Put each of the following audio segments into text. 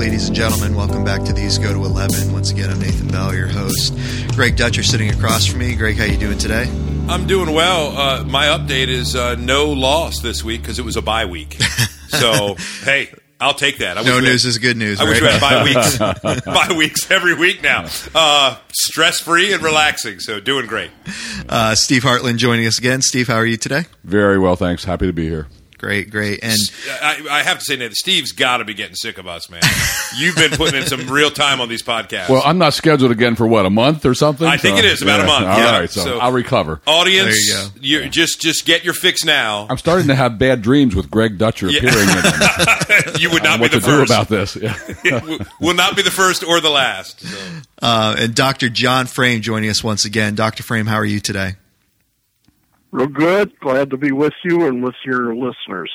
ladies and gentlemen. Welcome back to These Go to 11. Once again, I'm Nathan Bell, your host. Greg Dutcher sitting across from me. Greg, how are you doing today? I'm doing well. Uh, my update is uh, no loss this week because it was a bye week. So, hey, I'll take that. I No news had- is good news. I wish right? we had bye weeks, bye weeks every week now. Uh, stress free and relaxing. So, doing great. Uh, Steve Hartland joining us again. Steve, how are you today? Very well, thanks. Happy to be here. Great, great. And I, I have to say, Nathan, Steve's got to be getting sick of us, man. You've been putting in some real time on these podcasts. Well, I'm not scheduled again for what a month or something. I think it is, about a month, All yeah. right, so, So- I'll recover. Audience, There you go. you're- just just get your fix now. I'm starting to have bad dreams with Greg Dutcher Yeah. appearing in you would not be what the to do first. about this? Yeah. Will not be the first or the last. So. uh, and Dr. John Frame joining us once again. Dr. Frame, how are you today? Real good. Glad to be with you and with your listeners.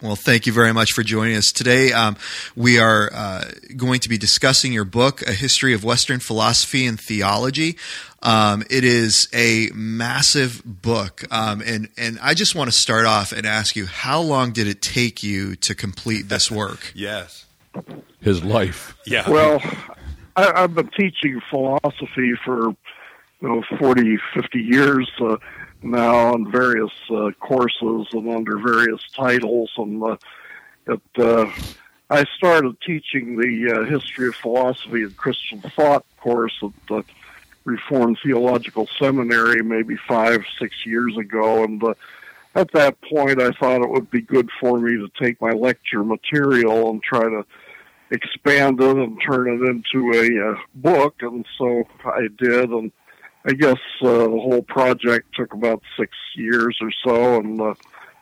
Well, thank you very much for joining us today. Um, we are uh, going to be discussing your book, A History of Western Philosophy and Theology. Um, it is a massive book, um, and and I just want to start off and ask you, how long did it take you to complete this work? Yes. His life. Yeah. Well, I, I've been teaching philosophy for you know, 40, 50 years uh, now on various uh, courses and under various titles. And uh, it, uh, I started teaching the uh, history of philosophy and Christian thought course at the Reformed Theological Seminary maybe five, six years ago. And uh, at that point, I thought it would be good for me to take my lecture material and try to expand it and turn it into a uh, book, and so I did. And I guess uh, the whole project took about six years or so, and uh,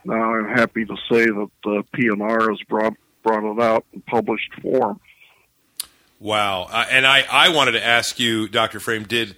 now I'm happy to say that uh, P&R has brought brought it out in published form. Wow. Uh, and I, I wanted to ask you, Dr. Frame, did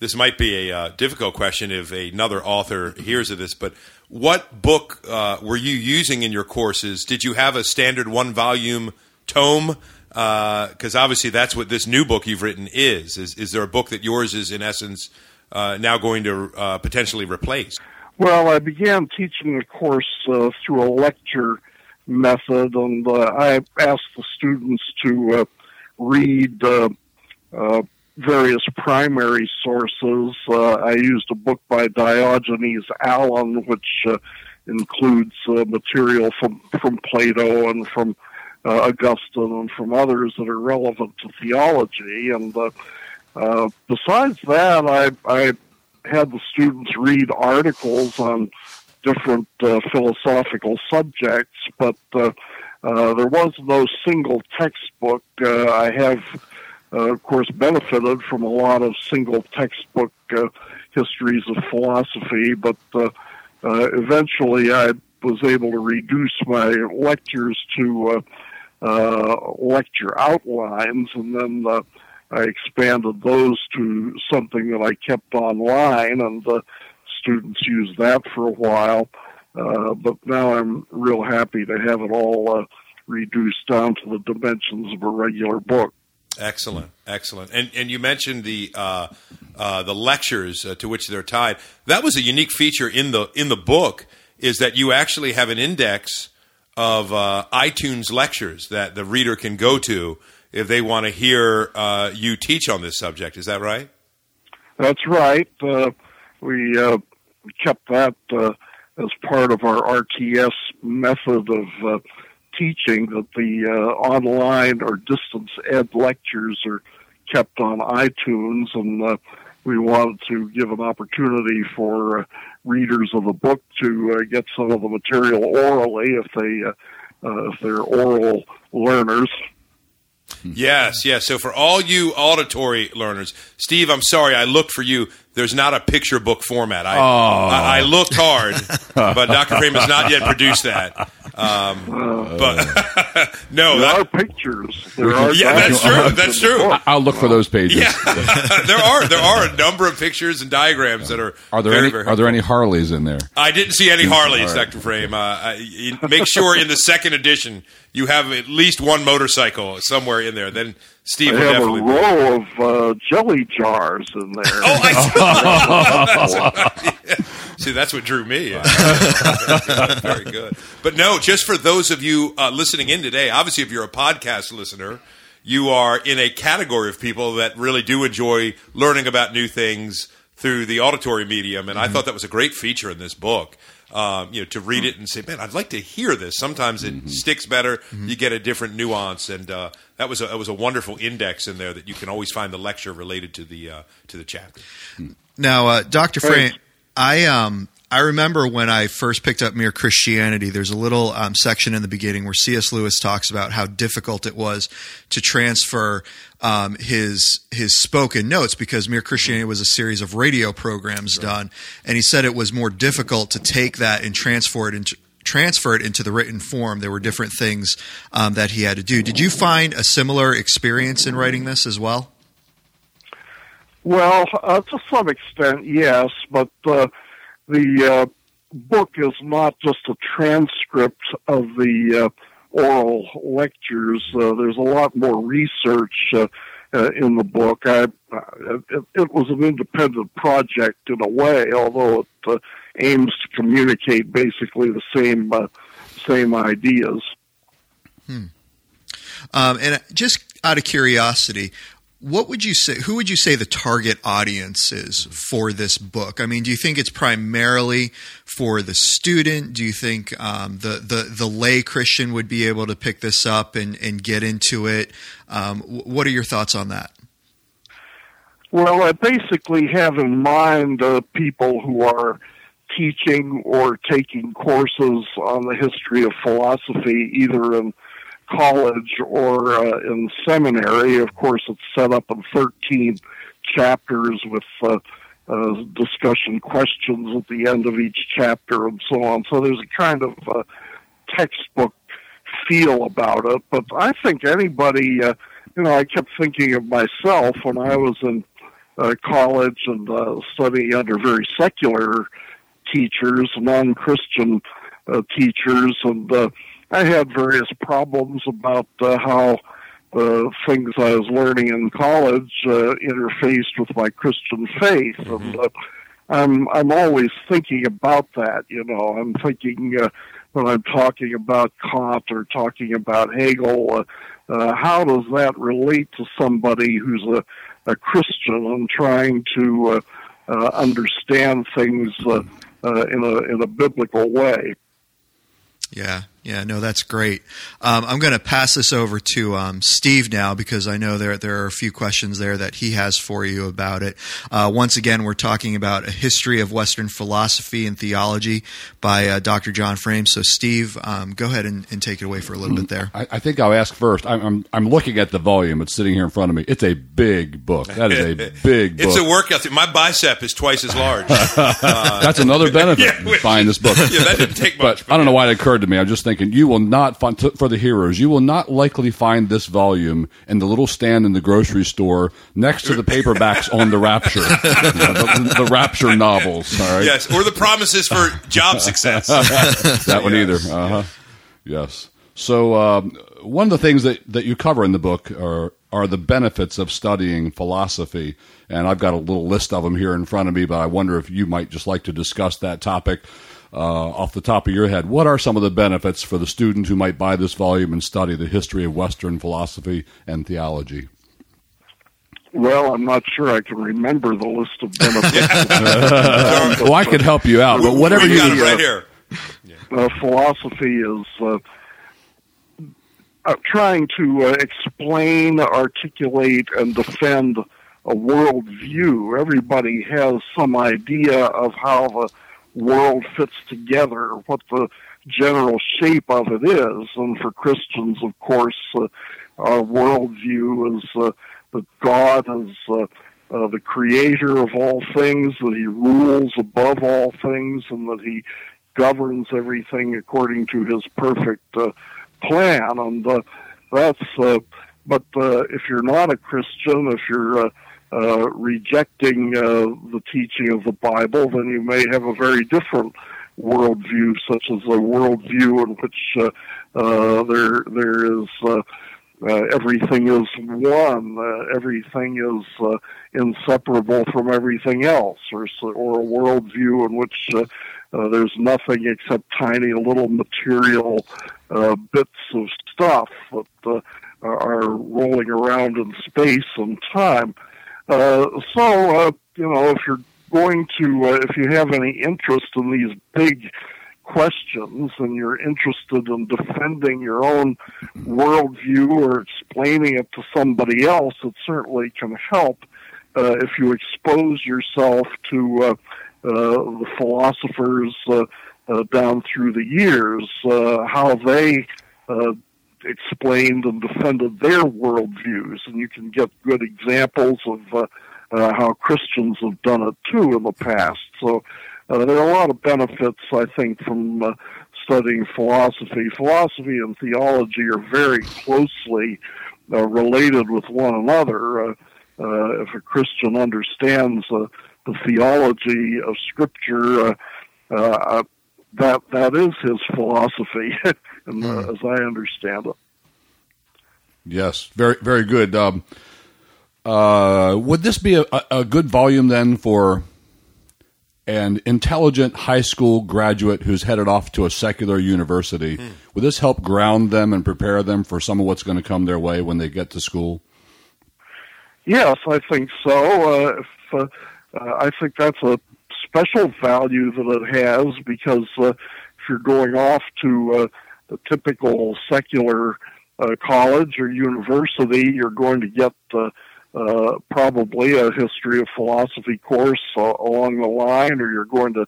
this might be a uh, difficult question if another author hears of this, but what book uh, were you using in your courses? Did you have a standard one volume tome? Because obviously that's what this new book you've written is. Is, is there a book that yours is, in essence, uh, now going to uh, potentially replace? Well, I began teaching the course uh, through a lecture method, and uh, I asked the students to uh, read uh, various primary sources. I used a book by Diogenes Allen, which includes material from, from Plato and from Augustine and from others that are relevant to theology. And uh, besides that, I, I had the students read articles on different uh, philosophical subjects, but uh, uh, there was no single textbook. Uh, I have, uh, of course, benefited from a lot of single textbook uh, histories of philosophy, but uh, uh, eventually I was able to reduce my lectures to uh, uh, lecture outlines, and then uh, I expanded those to something that I kept online, and the students used that for a while. Uh, but now I'm real happy to have it all uh, reduced down to the dimensions of a regular book. Excellent, excellent. And and you mentioned the uh, uh, the lectures uh, to which they're tied. That was a unique feature in the in the book is that you actually have an index of uh, iTunes lectures that the reader can go to if they want to hear uh, you teach on this subject. Is that right? That's right. Uh, we uh, kept that uh, as part of our RTS method of uh, teaching that the uh, online or distance ed lectures are kept on iTunes, and we wanted to give an opportunity for uh, readers of the book to uh, get some of the material orally if they uh, if they're oral learners. Yes, yes. So for all you auditory learners, Steve, I'm sorry, I looked for you. There's not a picture book format. I, I, I looked hard, but Dr. Frame has not yet produced that. Um, but no, There that, are pictures. There are Yeah, that's true, that's true. I'll look for those pages. yeah, there are there are a number of pictures and diagrams that are Are there very, any very Are there any Harleys in there? I didn't see any Harleys, All right. Dr. Frame. Uh, I, make sure in the second edition you have at least one motorcycle somewhere in there. Then Steve will have a row of uh, jelly jars in there. Oh, I see. That's what drew me. Very good. But no, just for those of you uh, listening in today, obviously, if you're a podcast listener, you are in a category of people that really do enjoy learning about new things through the auditory medium, and I thought that was a great feature in this book. Um, you know, to read it and say, "Man, I'd like to hear this." Sometimes it sticks better. You get a different nuance, and uh, that was a, that was a wonderful index in there that you can always find the lecture related to the uh, to the chapter. Now, uh, Dr. Frame, I um I remember when I first picked up Mere Christianity. There's a little um, section in the beginning where C.S. Lewis talks about how difficult it was to transfer um, his his spoken notes because Mere Christianity was a series of radio programs done, and he said it was more difficult to take that and transfer it into transfer it into the written form. There were different things um, that he had to do. Did you find a similar experience in writing this as well? Well, uh, to some extent, yes, but uh, the uh, book is not just a transcript of the uh, oral lectures. Uh, there's a lot more research uh, in the book. I, it, it was an independent project in a way, although it uh, aims to communicate basically the same same ideas. Um, and just out of curiosity, what would you say? Who would you say the target audience is for this book? I mean, do you think it's primarily for the student? Do you think um, the, the the lay Christian would be able to pick this up and, and get into it? Um, what are your thoughts on that? Well, I basically have in mind uh, people who are teaching or taking courses on the history of philosophy, either in college or uh, in seminary. Of course, it's set up in 13 chapters with uh, uh, discussion questions at the end of each chapter and so on. So there's a kind of uh, textbook feel about it. But I think anybody, uh, you know, I kept thinking of myself when I was in uh, college and uh, studying under very secular teachers, non-Christian uh, teachers, and uh, I had various problems about uh, how the things I was learning in college uh, interfaced with my Christian faith, and uh, I'm I'm always thinking about that. You know, I'm thinking uh, when I'm talking about Kant or talking about Hegel, uh, uh, how does that relate to somebody who's a, a Christian and trying to uh, uh, understand things uh, uh, in a in a biblical way? Yeah, yeah, no, that's great. Um, I'm going to pass this over to um, Steve now because I know there there are a few questions there that he has for you about it. Uh, once again, we're talking about a history of Western philosophy and theology by uh, Dr. John Frame. So, Steve, um, go ahead and, and take it away for a little bit there. I, I think I'll ask first. I'm, I'm I'm looking at the volume. It's sitting here in front of me. It's a big book. That is a big book. It's a workout. ethic. My bicep is twice as large. That's another benefit Yeah, of which- buying this book. Yeah, that didn't take much, But I don't know why it occurred to me. I'm just thinking you will not find for the heroes. You will not likely find this volume in the little stand in the grocery store next to the paperbacks on the Rapture, You know, the, the Rapture novels. All right, yes, or the promises for job success. that one Yes. either. Uh huh. Yes. So um, one of the things that, that you cover in the book are are the benefits of studying philosophy, and I've got a little list of them here in front of me. But I wonder if you might just like to discuss that topic off the top of your head. What are some of the benefits for the student who might buy this volume and study the history of Western philosophy and theology? Well, I'm not sure I can remember the list of benefits. Well, I could help you out, but whatever you got it need. right here. uh, philosophy is uh, uh, trying to uh, explain, articulate, and defend a worldview. Everybody has some idea of how the world fits together, what the general shape of it is. And for Christians, of course, uh, our worldview is uh, that God is uh, uh, the creator of all things, that he rules above all things, and that he governs everything according to his perfect uh, plan. And uh, that's, uh, but uh, if you're not a Christian, if you're uh, uh, rejecting uh, the teaching of the Bible, then you may have a very different worldview, such as a worldview in which uh, uh, there there is everything is one, everything is inseparable from everything else, or or a worldview in which uh, there's nothing except tiny little material uh, bits of stuff that uh, are rolling around in space and time. Uh, so, uh, you know, if you're going to, uh, if you have any interest in these big questions and you're interested in defending your own worldview or explaining it to somebody else, it certainly can help uh, if you expose yourself to uh, uh, the philosophers down through the years, uh, how they explained and defended their worldviews, and you can get good examples of uh, uh, how Christians have done it too in the past. So uh, there are a lot of benefits, I think, from uh, studying philosophy. Philosophy and theology are very closely uh, related with one another. Uh, uh, if a Christian understands uh, the theology of Scripture, uh, uh, that that is his philosophy, and, mm. as I understand it. Yes, very very good. Um, would this be a, a good volume then for an intelligent high school graduate who's headed off to a secular university. Mm. Will this help ground them and prepare them for some of what's going to come their way when they get to school? Yes, I think so. Uh, if, uh, uh, I think that's a special value that it has because uh, if you're going off to uh, the typical secular uh, college or university, you're going to get uh, probably a history of philosophy course uh, along the line, or you're going to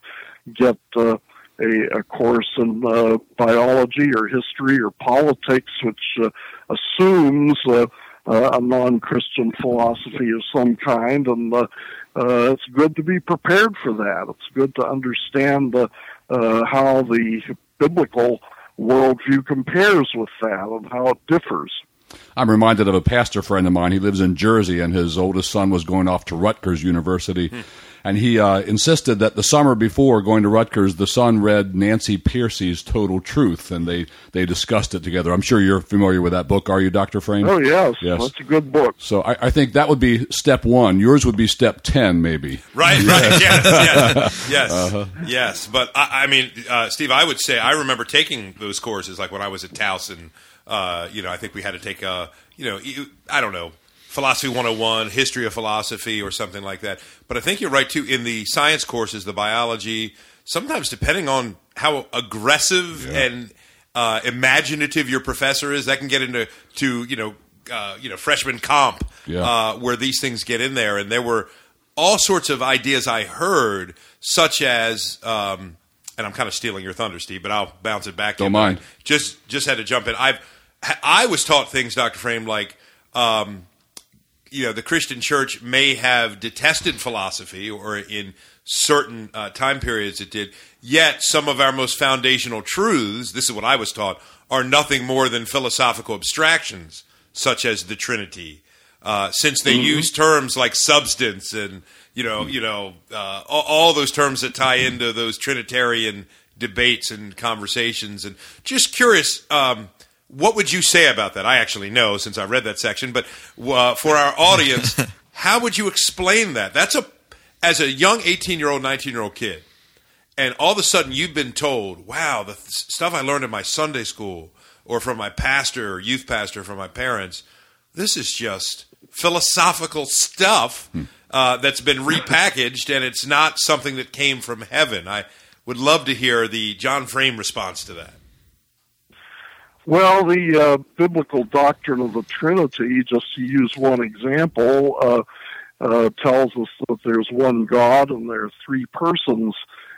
get uh, a, a course in uh, biology or history or politics, which uh, assumes uh, uh, a non-Christian philosophy of some kind, and uh, uh, it's good to be prepared for that. It's good to understand uh, uh, how the biblical worldview compares with that and how it differs. I'm reminded of a pastor friend of mine. He lives in Jersey, and his oldest son was going off to Rutgers University. Hmm. And he uh, insisted that the summer before going to Rutgers, the son read Nancy Pearcey's Total Truth, and they, they discussed it together. I'm sure you're familiar with that book, are you, Dr. Frame? Oh, yes. yes. That's a good book. So I, I think that would be step one. Yours would be step 10, maybe. Right, right. yes, yes. Yes. Uh-huh. yes. But I, I mean, uh, Steve, I would say I remember taking those courses like when I was at Towson uh, you know, I think we had to take a, you know, I don't know, philosophy 101, history of philosophy, or something like that. But I think you're right too. In the science courses, the biology, sometimes depending on how aggressive yeah. and uh, imaginative your professor is, that can get into to you know uh, you know freshman comp yeah. uh, where these things get in there. And there were all sorts of ideas I heard, such as um, and I'm kind of stealing your thunder, Steve, but I'll bounce it back. Don't in. mind. Just just had to jump in. I've I was taught things, Doctor Frame, like um, you know the Christian Church may have detested philosophy, or in certain uh, time periods it did. Yet some of our most foundational truths, this is what I was taught, are nothing more than philosophical abstractions, such as the Trinity. Uh, since they mm-hmm. use terms like substance and you know, you know, uh, all, all, those terms that tie into those Trinitarian debates and conversations. And just curious, um, what would you say about that? I actually know since I read that section, but uh, for our audience, how would you explain that? That's a as a young 18 year old, 19 year old kid, and all of a sudden you've been told, "Wow, the th- stuff I learned in my Sunday school or from my pastor or youth pastor from my parents, this is just philosophical stuff." Hmm uh, that's been repackaged, and it's not something that came from heaven. I would love to hear the John Frame response to that. Well, the uh, biblical doctrine of the Trinity, just to use one example, uh, uh, tells us that there's one God and there are three persons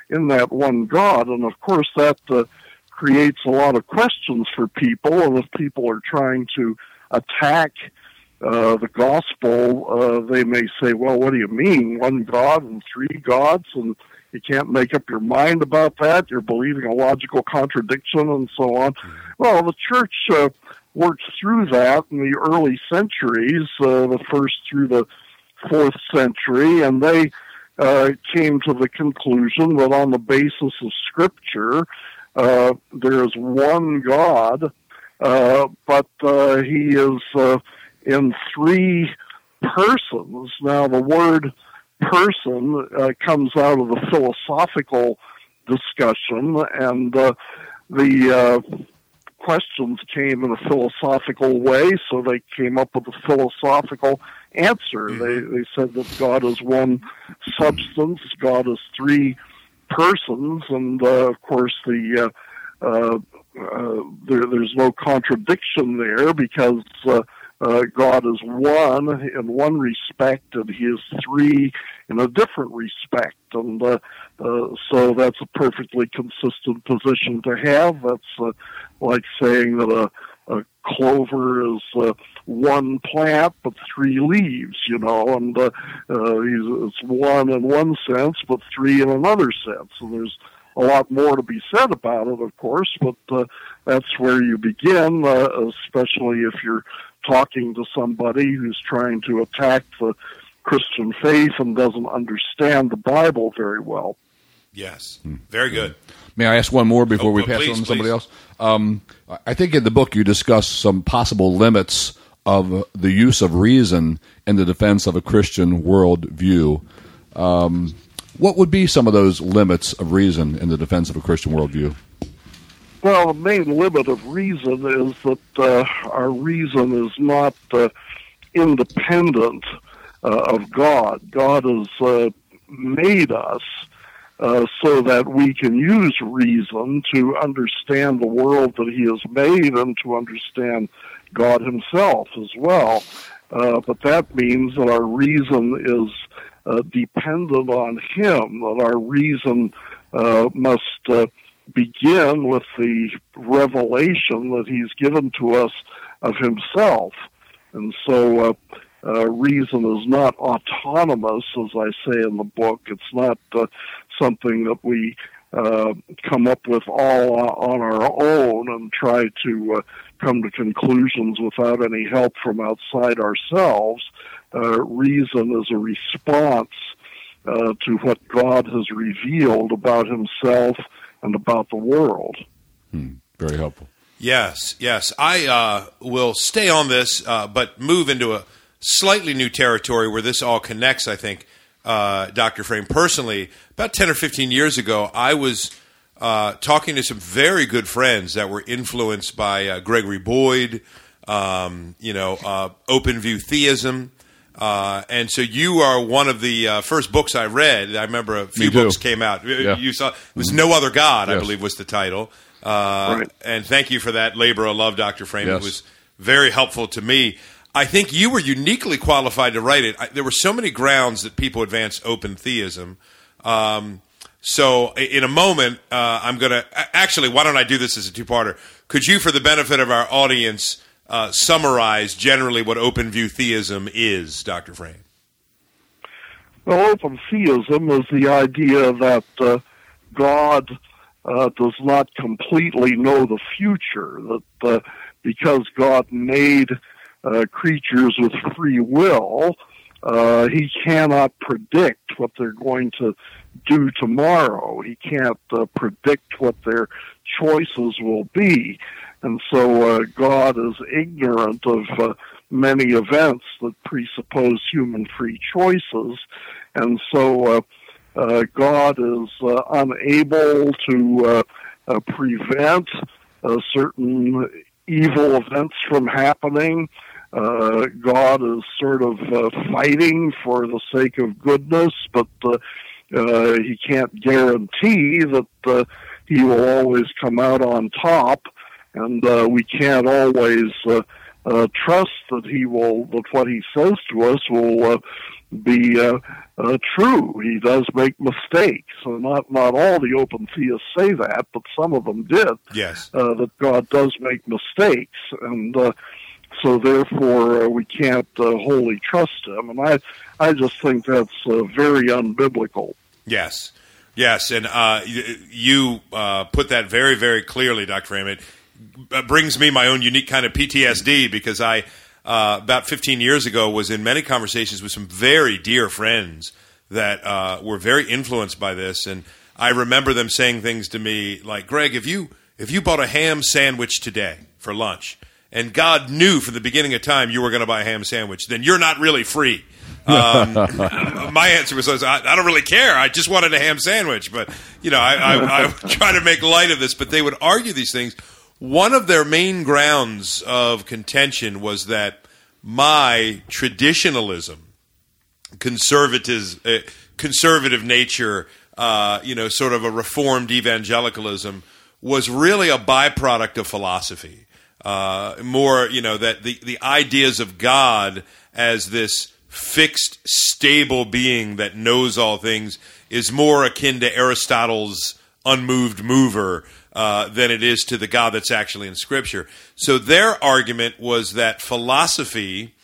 in that one God. And of course, that uh, creates a lot of questions for people. And if people are trying to attack uh, the gospel, uh, they may say, well, what do you mean? One God and three gods? And you can't make up your mind about that. You're believing a logical contradiction and so on. Well, the church uh, worked through that in the early centuries, uh, the first through the fourth century, and they uh, came to the conclusion that on the basis of Scripture, uh, there is one God, uh, but uh, He is uh, in three persons. Now, the word person uh, comes out of the philosophical discussion, and uh, the uh, questions came in a philosophical way, so they came up with a philosophical answer. Mm-hmm. They they said that God is one substance, God is three persons, and uh, of course the uh, uh, uh there, there's no contradiction there because uh, God is one in one respect, and He is three in a different respect, and uh, uh, so that's a perfectly consistent position to have. That's uh, like saying that a, a clover is uh, one plant but three leaves, you know, and it's one in one sense but three in another sense, and there's a lot more to be said about it, of course, but uh, that's where you begin, uh, especially if you're talking to somebody who's trying to attack the Christian faith and doesn't understand the Bible very well. Yes, very good. May I ask one more before oh, we pass please, on to please. somebody else? Um, I think in the book you discuss some possible limits of the use of reason in the defense of a Christian worldview. Um, what would be some of those limits of reason in the defense of a Christian worldview? Well, the main limit of reason is that uh, our reason is not uh, independent uh, of God. God has uh, made us uh, so that we can use reason to understand the world that He has made and to understand God Himself as well. But that means that our reason is uh, dependent on Him, that our reason uh, must uh, begin with the revelation that He's given to us of Himself. And so uh, uh, reason is not autonomous, as I say in the book. It's not uh, something that we uh, come up with all on our own and try to uh, come to conclusions without any help from outside ourselves. Uh, reason is a response to what God has revealed about Himself and about the world. Hmm. Very helpful. Yes, yes. I uh, will stay on this, uh, but move into a slightly new territory where this all connects, I think, uh, Dr. Frame. Personally, about 10 or 15 years ago, I was uh, talking to some very good friends that were influenced by uh, Gregory Boyd, um, you know, uh, open view theism. Uh, and so you are one of the uh, first books I read. I remember a few books came out. Yeah. You saw it was No Other God, I believe, was the title. Uh, Right. And thank you for that labor of love, Dr. Frame. Yes. It was very helpful to me. I think you were uniquely qualified to write it. I, there were so many grounds that people advance open theism. Um, so, in a moment, uh, I'm going to actually. Why don't I do this as a two-parter? Could you, for the benefit of our audience, uh, summarize generally what open view theism is, Dr. Frame? Well, open theism is the idea that uh, God uh, does not completely know the future, that uh, because God made uh, creatures with free will, uh, he cannot predict what they're going to do tomorrow. He can't predict what their choices will be. And so uh, God is ignorant of uh, many events that presuppose human free choices. And so uh, uh, God is uh, unable to uh, prevent certain evil events from happening. God is sort of fighting for the sake of goodness, but he can't guarantee that he will always come out on top, and uh, we can't always uh, uh, trust that he will that what he says to us will uh, be uh, uh, true. He does make mistakes, so not not all the open theists say that, but some of them did Yes. uh, that God does make mistakes, and uh, so therefore uh, we can't uh, wholly trust Him. And I, I just think that's uh, very unbiblical. Yes, yes, and uh, you uh, put that very, very clearly, Dr. Frame. Uh, brings me my own unique kind of PTSD because I, uh, about 15 years ago, was in many conversations with some very dear friends that uh, were very influenced by this, and I remember them saying things to me like, "Greg, if you if you bought a ham sandwich today for lunch." And God knew from the beginning of time you were going to buy a ham sandwich. Then you're not really free. Um, my answer was, I, I don't really care. I just wanted a ham sandwich. But, you know, I, I, I try to make light of this, but they would argue these things. One of their main grounds of contention was that my traditionalism, conservative, uh, conservative nature, uh, you know, sort of a reformed evangelicalism, was really a byproduct of philosophy. Uh, more, you know, that the, the ideas of God as this fixed, stable being that knows all things is more akin to Aristotle's unmoved mover uh, than it is to the God that's actually in Scripture. So their argument was that philosophy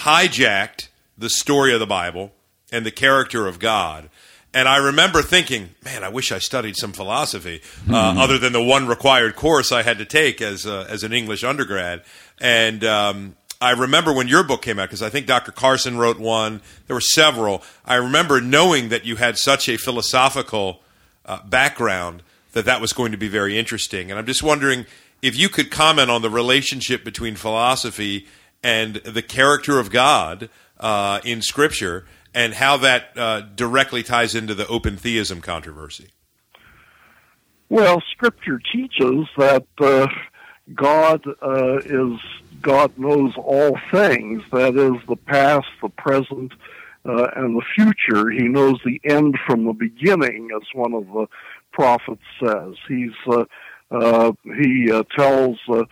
hijacked the story of the Bible and the character of God. And I remember thinking, man, I wish I studied some philosophy, uh, hmm. other than the one required course I had to take as uh, as an English undergrad. And um, I remember when your book came out because I think Dr. Carson wrote one. There were several. I remember knowing that you had such a philosophical uh, background that that was going to be very interesting. And I'm just wondering if you could comment on the relationship between philosophy and the character of God uh, in Scripture and how that uh, directly ties into the open theism controversy. Well, Scripture teaches that uh, God uh, is God knows all things. That is the past, the present, uh, and the future. He knows the end from the beginning, as one of the prophets says. He's uh, uh, he uh, tells uh,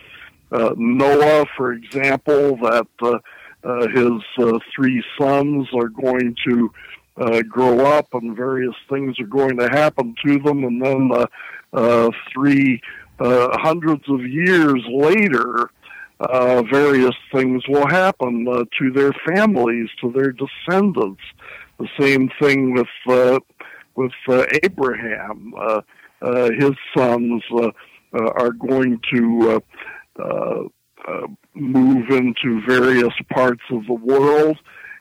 uh, Noah, for example, that uh, uh, his uh, three sons are going to uh, grow up and various things are going to happen to them, and then uh, uh, three uh, hundreds of years later, uh, various things will happen uh, to their families, to their descendants. The same thing with uh, with uh, Abraham. Uh, uh, his sons uh, uh, are going to uh, uh, uh, move into various parts of the world,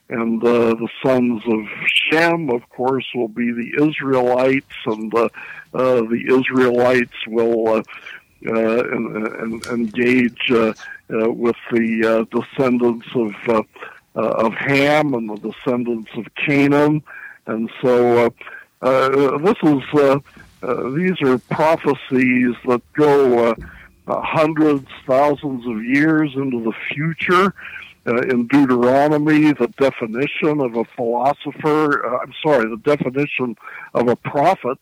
and uh, the sons of Shem, of course, will be the Israelites, and uh, uh, the Israelites will uh, uh, and, and, engage uh, uh, with the uh, descendants of uh, uh, of Ham and the descendants of Canaan, and so uh, this is uh, uh, these are prophecies that go uh, uh, hundreds, thousands of years into the future. Uh, in Deuteronomy, the definition of a philosopher, uh, I'm sorry, the definition of a prophet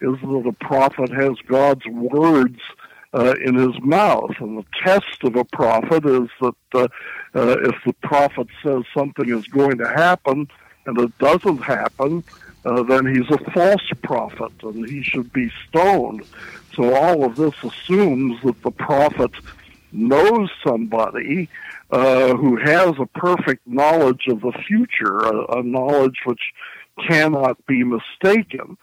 is that a prophet has God's words uh, in his mouth. And the test of a prophet is that uh, uh, if the prophet says something is going to happen and it doesn't happen, uh, then he's a false prophet and he should be stoned. So all of this assumes that the prophet knows somebody uh, who has a perfect knowledge of the future, a, a knowledge which cannot be mistaken.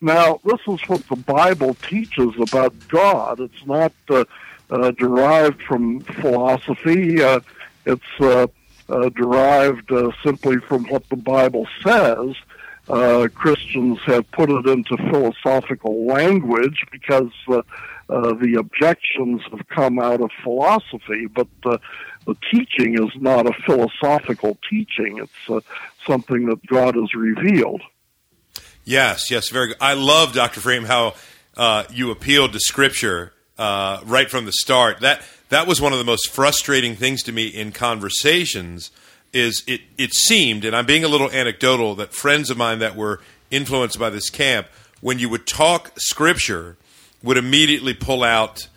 Now, this is what the Bible teaches about God. It's not uh, uh, derived from philosophy. Uh, it's uh, uh, derived uh, simply from what the Bible says uh, Christians have put it into philosophical language because uh, uh, the objections have come out of philosophy, but uh, the teaching is not a philosophical teaching. It's uh, something that God has revealed. Yes, yes, very good. I love, Dr. Frame, how uh, you appealed to Scripture uh, right from the start. That, that was one of the most frustrating things to me in conversations is it, it seemed, and I'm being a little anecdotal, that friends of mine that were influenced by this camp, when you would talk scripture, would immediately pull out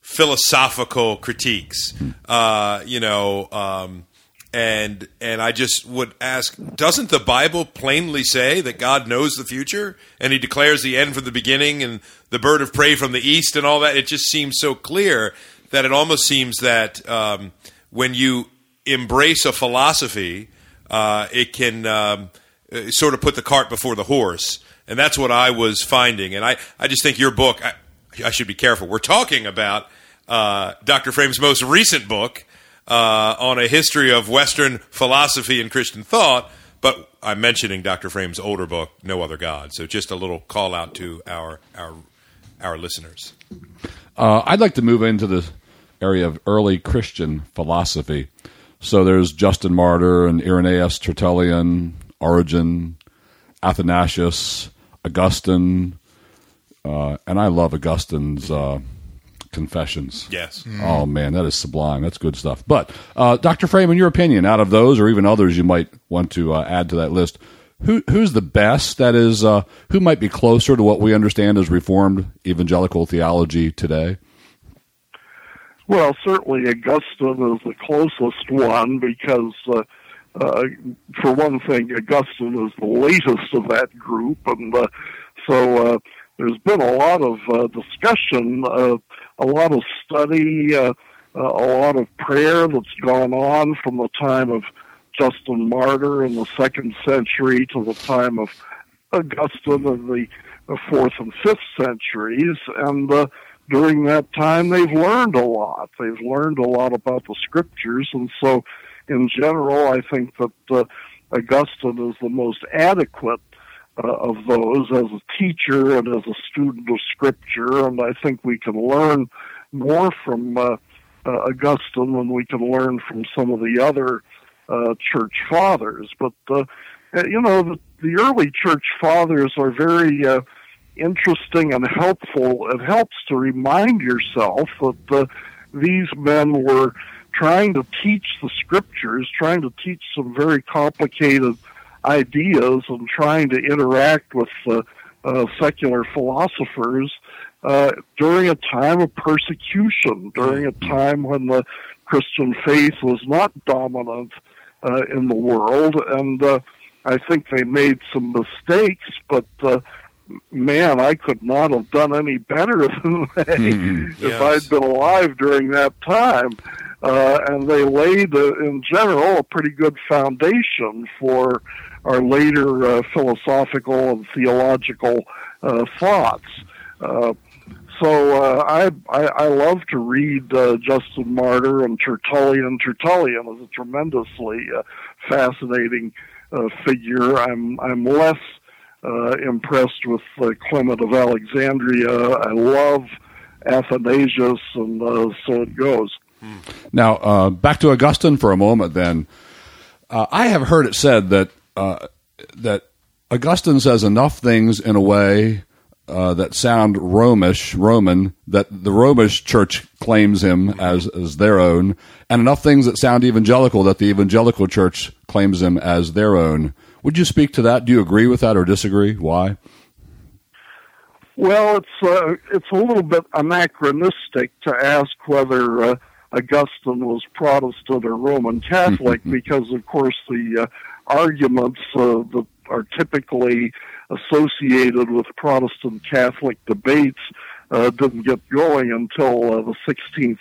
philosophical critiques. Uh, you know, um, and and I just would ask, doesn't the Bible plainly say that God knows the future and He declares the end from the beginning and the bird of prey from the east and all that? It just seems so clear that it almost seems that um, when you embrace a philosophy, uh, it can um, uh, sort of put the cart before the horse. And that's what I was finding. And I, I just think your book, I, I should be careful. We're talking about uh, Dr. Frame's most recent book uh, on a history of Western philosophy and Christian thought, but I'm mentioning Dr. Frame's older book, No Other God. So just a little call out to our, our, our listeners. Uh, I'd like to move into the area of early Christian philosophy. So there's Justin Martyr and Irenaeus, Tertullian, Origen, Athanasius, Augustine, uh, and I love Augustine's uh, confessions. Yes. Oh man, that is sublime. That's good stuff. But uh, Dr. Frame, in your opinion, out of those or even others you might want to uh, add to that list, who who's the best? That is, uh, who might be closer to what we understand as Reformed evangelical theology today? Well, certainly Augustine is the closest one because, uh, uh, for one thing, Augustine is the latest of that group, and uh, so uh, there's been a lot of uh, discussion, uh, a lot of study, uh, uh, a lot of prayer that's gone on from the time of Justin Martyr in the second century to the time of Augustine in the uh, fourth and fifth centuries, and uh, during that time they've learned a lot. They've learned a lot about the scriptures, and so in general, I think that uh, Augustine is the most adequate uh, of those as a teacher and as a student of scripture, and I think we can learn more from uh, uh, Augustine than we can learn from some of the other uh, church fathers. But uh, you know, the, the early church fathers are very uh, interesting and helpful. It helps to remind yourself that uh, these men were trying to teach the scriptures, trying to teach some very complicated ideas, and trying to interact with uh, uh, secular philosophers uh, during a time of persecution, during a time when the Christian faith was not dominant uh, in the world. And uh, I think they made some mistakes, but uh, man, I could not have done any better than they Mhm. if Yes. I'd been alive during that time. Uh, and they laid, uh, in general, a pretty good foundation for our later uh, philosophical and theological uh, thoughts. Uh, so uh, I, I I love to read uh, Justin Martyr and Tertullian. Tertullian is a tremendously uh, fascinating uh, figure. I'm I'm less uh, impressed with uh, Clement of Alexandria. I love Athanasius, and uh, so it goes. Now, uh, back to Augustine for a moment. Then, uh, I have heard it said that uh, that Augustine says enough things in a way uh, that sound Romish, Roman, that the Romish Church claims him as as their own, and enough things that sound evangelical that the evangelical Church claims him as their own. Would you speak to that? Do you agree with that or disagree? Why? Well, it's uh, it's a little bit anachronistic to ask whether uh, Augustine was Protestant or Roman Catholic, because of course the uh, arguments uh, that are typically associated with Protestant Catholic debates uh, didn't get going until uh, the 16th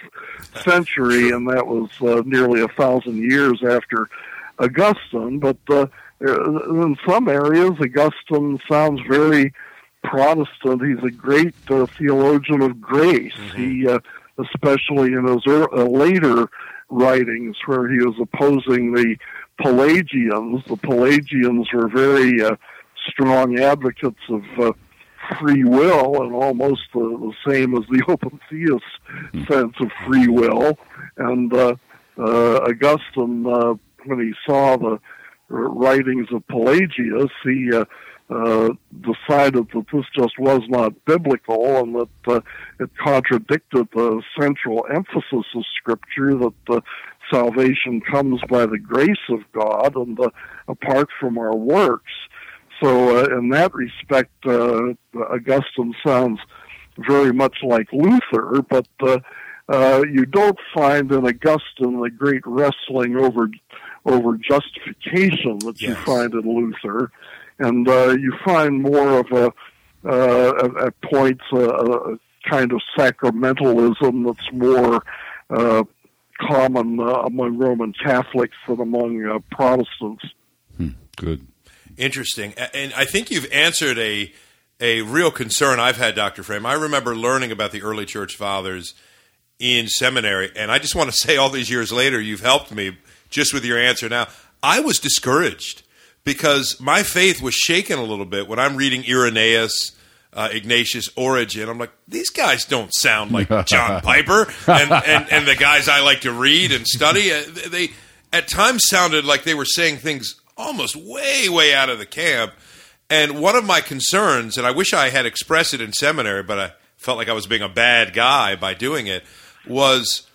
century, and that was uh, nearly a thousand years after Augustine. But uh, in some areas, Augustine sounds very Protestant. He's a great uh, theologian of grace. He, uh, especially in his er- uh, later writings, where he was opposing the Pelagians. The Pelagians were very uh, strong advocates of uh, free will, and almost the same as the open theist sense of free will. And uh, uh, Augustine, uh, when he saw the writings of Pelagius, he uh, uh, decided that this just was not biblical and that uh, it contradicted the central emphasis of Scripture that uh, salvation comes by the grace of God and uh, apart from our works. So, uh, in that respect, Augustine sounds very much like Luther, but you don't find in Augustine the great wrestling over over justification that you find in Luther, and uh, you find more of a uh, at, at points a, a kind of sacramentalism that's more uh, common uh, among Roman Catholics than among uh, Protestants. Good. Interesting, and I think you've answered a a real concern I've had, Doctor Frame. I remember learning about the early church fathers in seminary, and I just want to say, all these years later, you've helped me just with your answer. Now, I was discouraged because my faith was shaken a little bit when I'm reading Irenaeus. Uh, Ignatius Origen. I'm like, these guys don't sound like John Piper and, and, and the guys I like to read and study. Uh, They at times sounded like they were saying things almost way, way out of the camp. And one of my concerns, and I wish I had expressed it in seminary, but I felt like I was being a bad guy by doing it was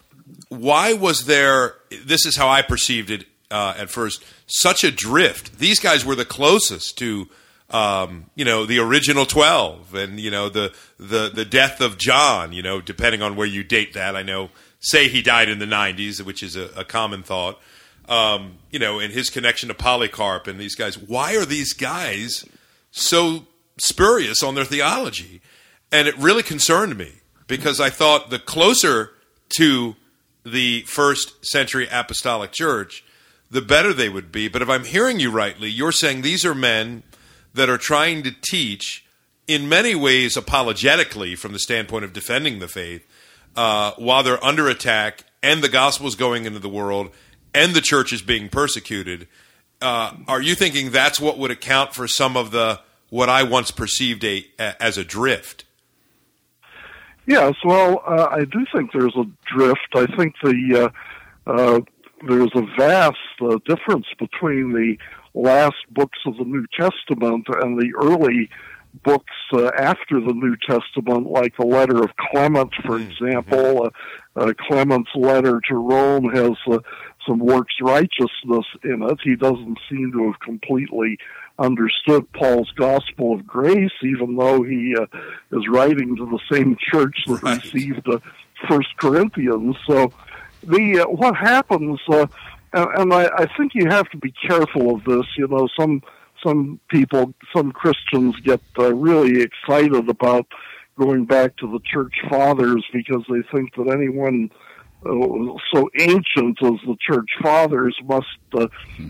why was there this is how I perceived it uh, at first such a drift? These guys were the closest to um, you know the original 12 and you know the the the death of John you know depending on where you date that. I know say he died in the 90s which is a, a common thought um, you know and his connection to Polycarp and these guys. Why are these guys so spurious on their theology? And it really concerned me because I thought the closer to the first century apostolic church, the better they would be. But if I'm hearing you rightly, you're saying these are men that are trying to teach, in many ways, apologetically from the standpoint of defending the faith, uh, while they're under attack and the gospel is going into the world and the church is being persecuted. Uh, are you thinking that's what would account for some of the what I once perceived a, as a drift? Yes, well, uh, I do think there's a drift. I think the uh, uh, there's a vast uh, difference between the last books of the New Testament and the early books uh, after the New Testament, like the letter of Clement, for mm-hmm. example. Uh, uh, Clement's letter to Rome has uh, some works righteousness in it. He doesn't seem to have completely understood Paul's gospel of grace, even though he uh, is writing to the same church that right. received uh, First Corinthians. So, the uh, what happens, uh, and, and I, I think you have to be careful of this. You know, some some people, some Christians get uh, really excited about going back to the church fathers because they think that anyone so ancient as the church fathers must uh,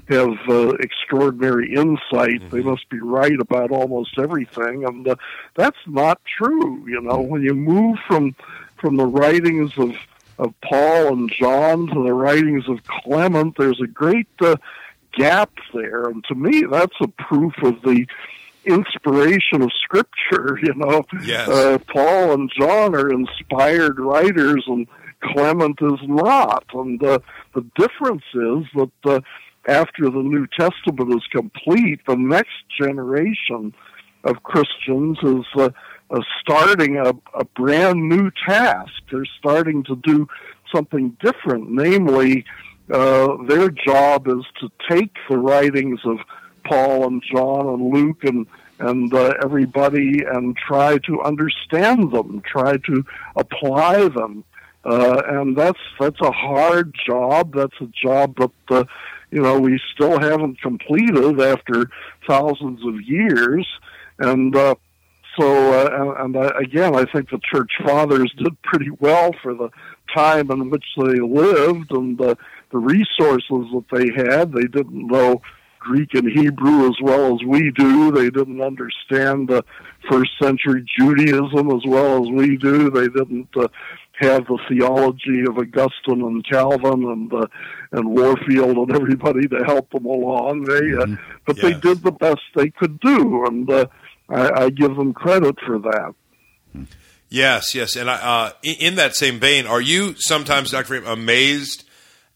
have uh, extraordinary insight. They must be right about almost everything, and uh, that's not true. You know, when you move from from the writings of of Paul and John to the writings of Clement, there's a great uh, gap there, and to me, that's a proof of the inspiration of Scripture. You know, yes. uh, Paul and John are inspired writers, and Clement is not. And uh, the difference is that uh, after the New Testament is complete, the next generation of Christians is uh, starting a, a brand new task. They're starting to do something different, namely, uh, their job is to take the writings of Paul and John and Luke and and uh, everybody and try to understand them, try to apply them uh, and that's that's a hard job. That's a job that uh, you know we still haven't completed after thousands of years. And uh, so, uh, and, and I, again, I think the church fathers did pretty well for the time in which they lived and the the resources that they had. They didn't know Greek and Hebrew as well as we do. They didn't understand the first century Judaism as well as we do. They didn't uh, have the theology of Augustine and Calvin and uh, and Warfield and everybody to help them along. They, uh, mm-hmm. but yes. they did the best they could do, and uh, I, I give them credit for that. Yes, yes, and uh, in that same vein, are you sometimes, Doctor, amazed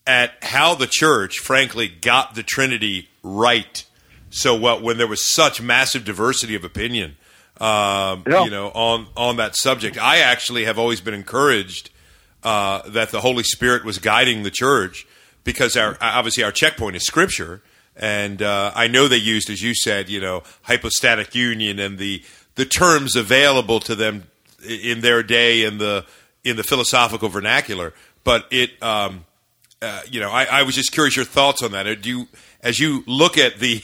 at how the church, frankly, got the Trinity right so well when there was such massive diversity of opinion? Um, yeah. you know, on on that subject. I actually have always been encouraged uh, that the Holy Spirit was guiding the church because our obviously our checkpoint is Scripture, and uh, I know they used, as you said, you know, hypostatic union and the the terms available to them in their day in the in the philosophical vernacular. But it, um, uh, you know, I, I was just curious your thoughts on that. Do you, as you look at the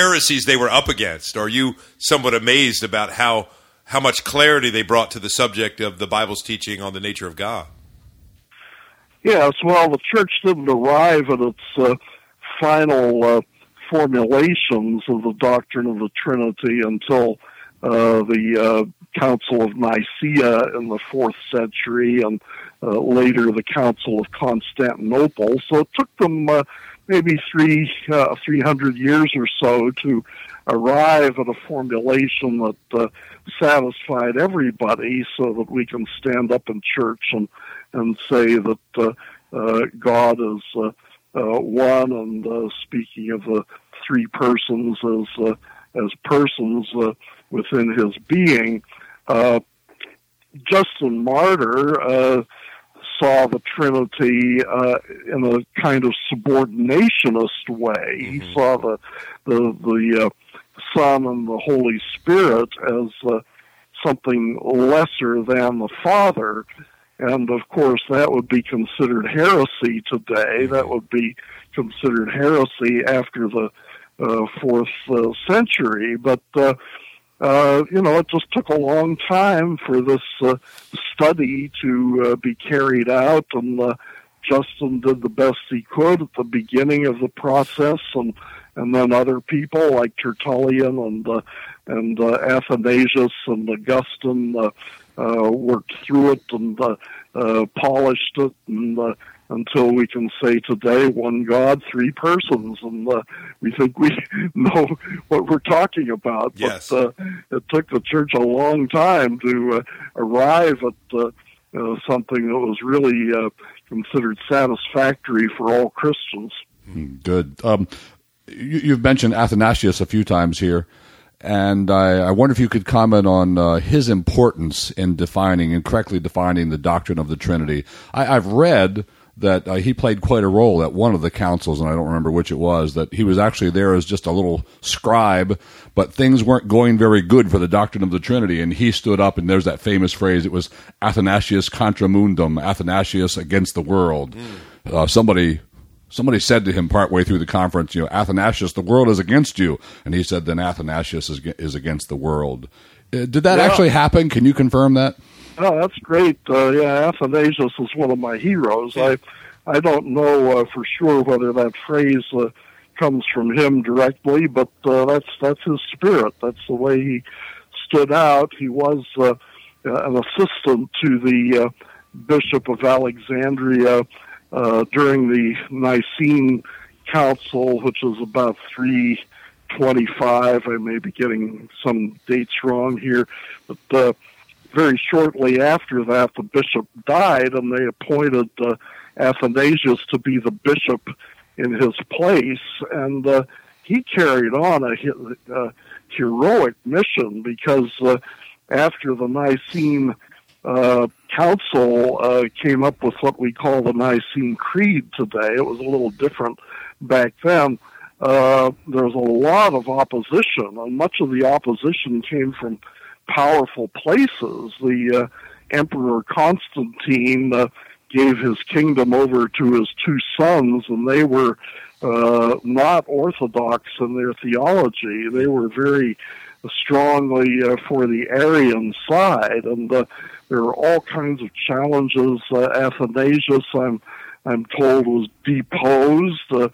heresies they were up against? Are you somewhat amazed about how how much clarity they brought to the subject of the Bible's teaching on the nature of God? Yes, well, the church didn't arrive at its uh, final uh, formulations of the doctrine of the Trinity until uh, the uh, Council of Nicaea in the fourth century and uh, later the Council of Constantinople. So it took them uh, maybe three uh, three hundred years or so to arrive at a formulation that uh, satisfied everybody, so that we can stand up in church and and say that uh, uh, God is uh, uh, one, and uh, speaking of the three persons as uh, as persons uh, within His being. Uh, Justin Martyr uh, saw the Trinity uh, in a kind of subordinationist way. Mm-hmm. He saw the the the uh, Son and the Holy Spirit as uh, something lesser than the Father. And of course, that would be considered heresy today. That would be considered heresy after the uh, fourth uh, century. But uh, uh, you know, it just took a long time for this uh, study to uh, be carried out, and uh, Justin did the best he could at the beginning of the process, and and then other people like Tertullian and uh, and uh, Athanasius and Augustine uh, uh, worked through it and uh, uh, polished it, and uh, until we can say today one God, three persons, and uh, we think we know what we're talking about. Yes. But uh, it took the church a long time to uh, arrive at uh, uh, something that was really uh, considered satisfactory for all Christians. Hmm, good. Um, you, have mentioned Athanasius a few times here. And I, I, wonder if you could comment on uh, his importance in defining and correctly defining the doctrine of the Trinity. I, have read that uh, he played quite a role at one of the councils, and I don't remember which it was, that he was actually there as just a little scribe, but things weren't going very good for the doctrine of the Trinity, and he stood up, and there's that famous phrase, it was Athanasius contra mundum, Athanasius against the world. Mm. Uh, somebody somebody said to him partway through the conference, you know, Athanasius, the world is against you. And he said, then Athanasius is, is against the world. Uh, did that yeah. actually happen? Can you confirm that? Oh, that's great. Uh, yeah, Athanasius is one of my heroes. I I don't know uh, for sure whether that phrase uh, comes from him directly, but uh, that's that's his spirit. That's the way he stood out. He was uh, an assistant to the uh, Bishop of Alexandria uh, during the Nicene Council, which was about three twenty-five. I may be getting some dates wrong here, but uh, very shortly after that, the bishop died, and they appointed uh, Athanasius to be the bishop in his place, and uh, he carried on a, a heroic mission because uh, after the Nicene uh, Council uh, came up with what we call the Nicene Creed today. It was a little different back then. Uh, there was a lot of opposition, and much of the opposition came from powerful places. The uh, Emperor Constantine uh, gave his kingdom over to his two sons, and they were uh, not orthodox in their theology. They were very strongly uh, for the Arian side, and uh, there were all kinds of challenges. Uh, Athanasius, I'm I'm told, was deposed uh,